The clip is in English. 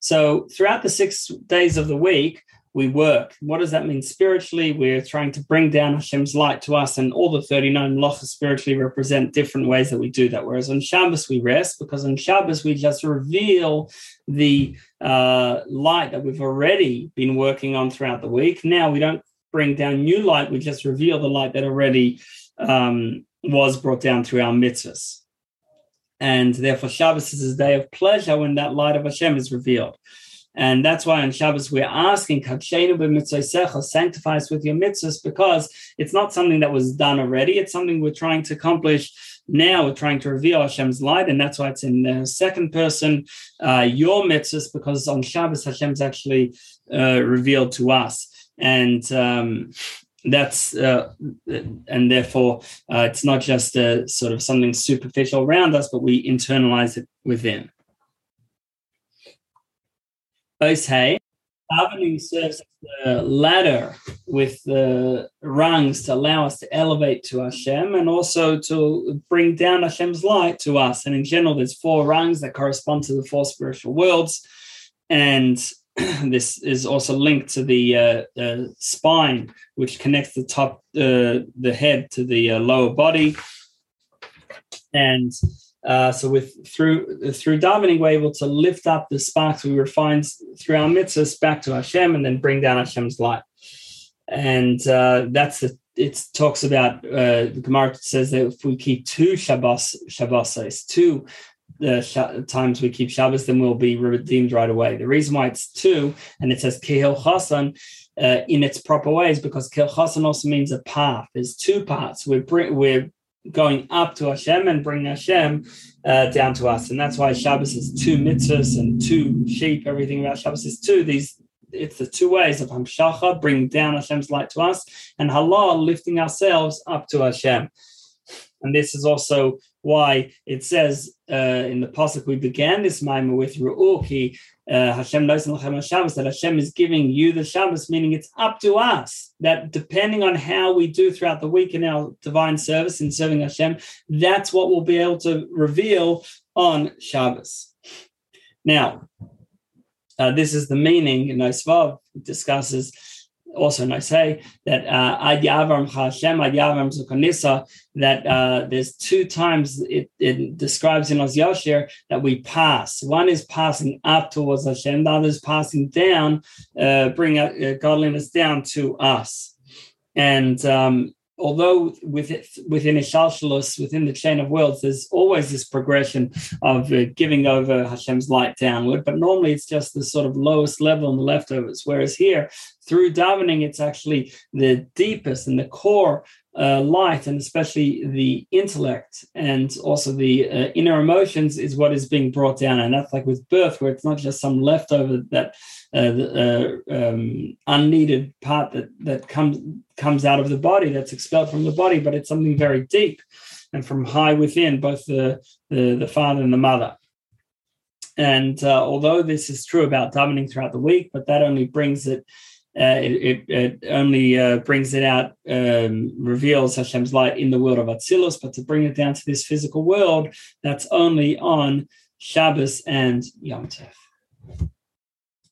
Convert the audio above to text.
So throughout the six days of the week, we work. What does that mean spiritually? We're trying to bring down Hashem's light to us, and all the 39 melachos spiritually represent different ways that we do that. Whereas on Shabbos, we rest because on Shabbos, we just reveal the uh, light that we've already been working on throughout the week. Now we don't bring down new light, we just reveal the light that already um, was brought down through our mitzvahs. And therefore, Shabbos is a day of pleasure when that light of Hashem is revealed. And that's why on Shabbos we're asking, sanctify us with your mitzvahs, because it's not something that was done already. It's something we're trying to accomplish now. We're trying to reveal Hashem's light. And that's why it's in the second person, uh, your mitzvahs, because on Shabbos, Hashem's actually uh, revealed to us. And um, that's uh, and therefore uh, it's not just a sort of something superficial around us, but we internalize it within. Hey, davening serves the ladder with the rungs to allow us to elevate to Hashem and also to bring down Hashem's light to us. And in general, there's four rungs that correspond to the four spiritual worlds, and this is also linked to the uh, uh, spine, which connects the top, uh, the head to the uh, lower body, and uh, so with through through davening, we're able to lift up the sparks we refine through our mitzvahs back to Hashem, and then bring down Hashem's light. And uh, that's the it talks about uh, the Gemara says that if we keep two Shabbos Shabbos two the times we keep Shabbos, then we'll be redeemed right away. The reason why it's two and it says kehilchasan uh, in its proper ways because kehilchasan also means a path. There's two parts. We're bring, we're going up to Hashem and bringing Hashem uh, down to us. And that's why Shabbos is two mitzvahs and two sheep. Everything about Shabbos is two. These it's the two ways of Hamshacha, bringing down Hashem's light to us, and Ha'alah, lifting ourselves up to Hashem. And this is also why it says uh, in the pasuk we began this maamar with Re'u ki, uh, Hashem that Hashem is giving you the Shabbos, meaning it's up to us that depending on how we do throughout the week in our divine service in serving Hashem, that's what we'll be able to reveal on Shabbos. Now, uh, this is the meaning, you know, Svav discusses also and I say that uh, Ad Ya'avor Hashem Ad Ya'avor Zukanisa that uh, there's two times it, it describes in Az Yashir that we pass. One is passing up towards Hashem, the other is passing down, uh, bring uh, godliness down to us. And um, although with it, within a shalshalus, within the chain of worlds, there's always this progression of uh, giving over Hashem's light downward, but normally it's just the sort of lowest level and the leftovers. Whereas here, through davening, it's actually the deepest and the core uh, light, and especially the intellect and also the uh, inner emotions, is what is being brought down. And that's like with birth, where it's not just some leftover that uh, the uh, um, unneeded part that that comes comes out of the body, that's expelled from the body, but it's something very deep and from high within, both the the, the father and the mother. And uh, although this is true about davening throughout the week, but that only brings it uh, it, it, it, only uh, brings it out, um, reveals Hashem's light in the world of Atzilus, but to bring it down to this physical world, that's only on Shabbos and Yom Tov.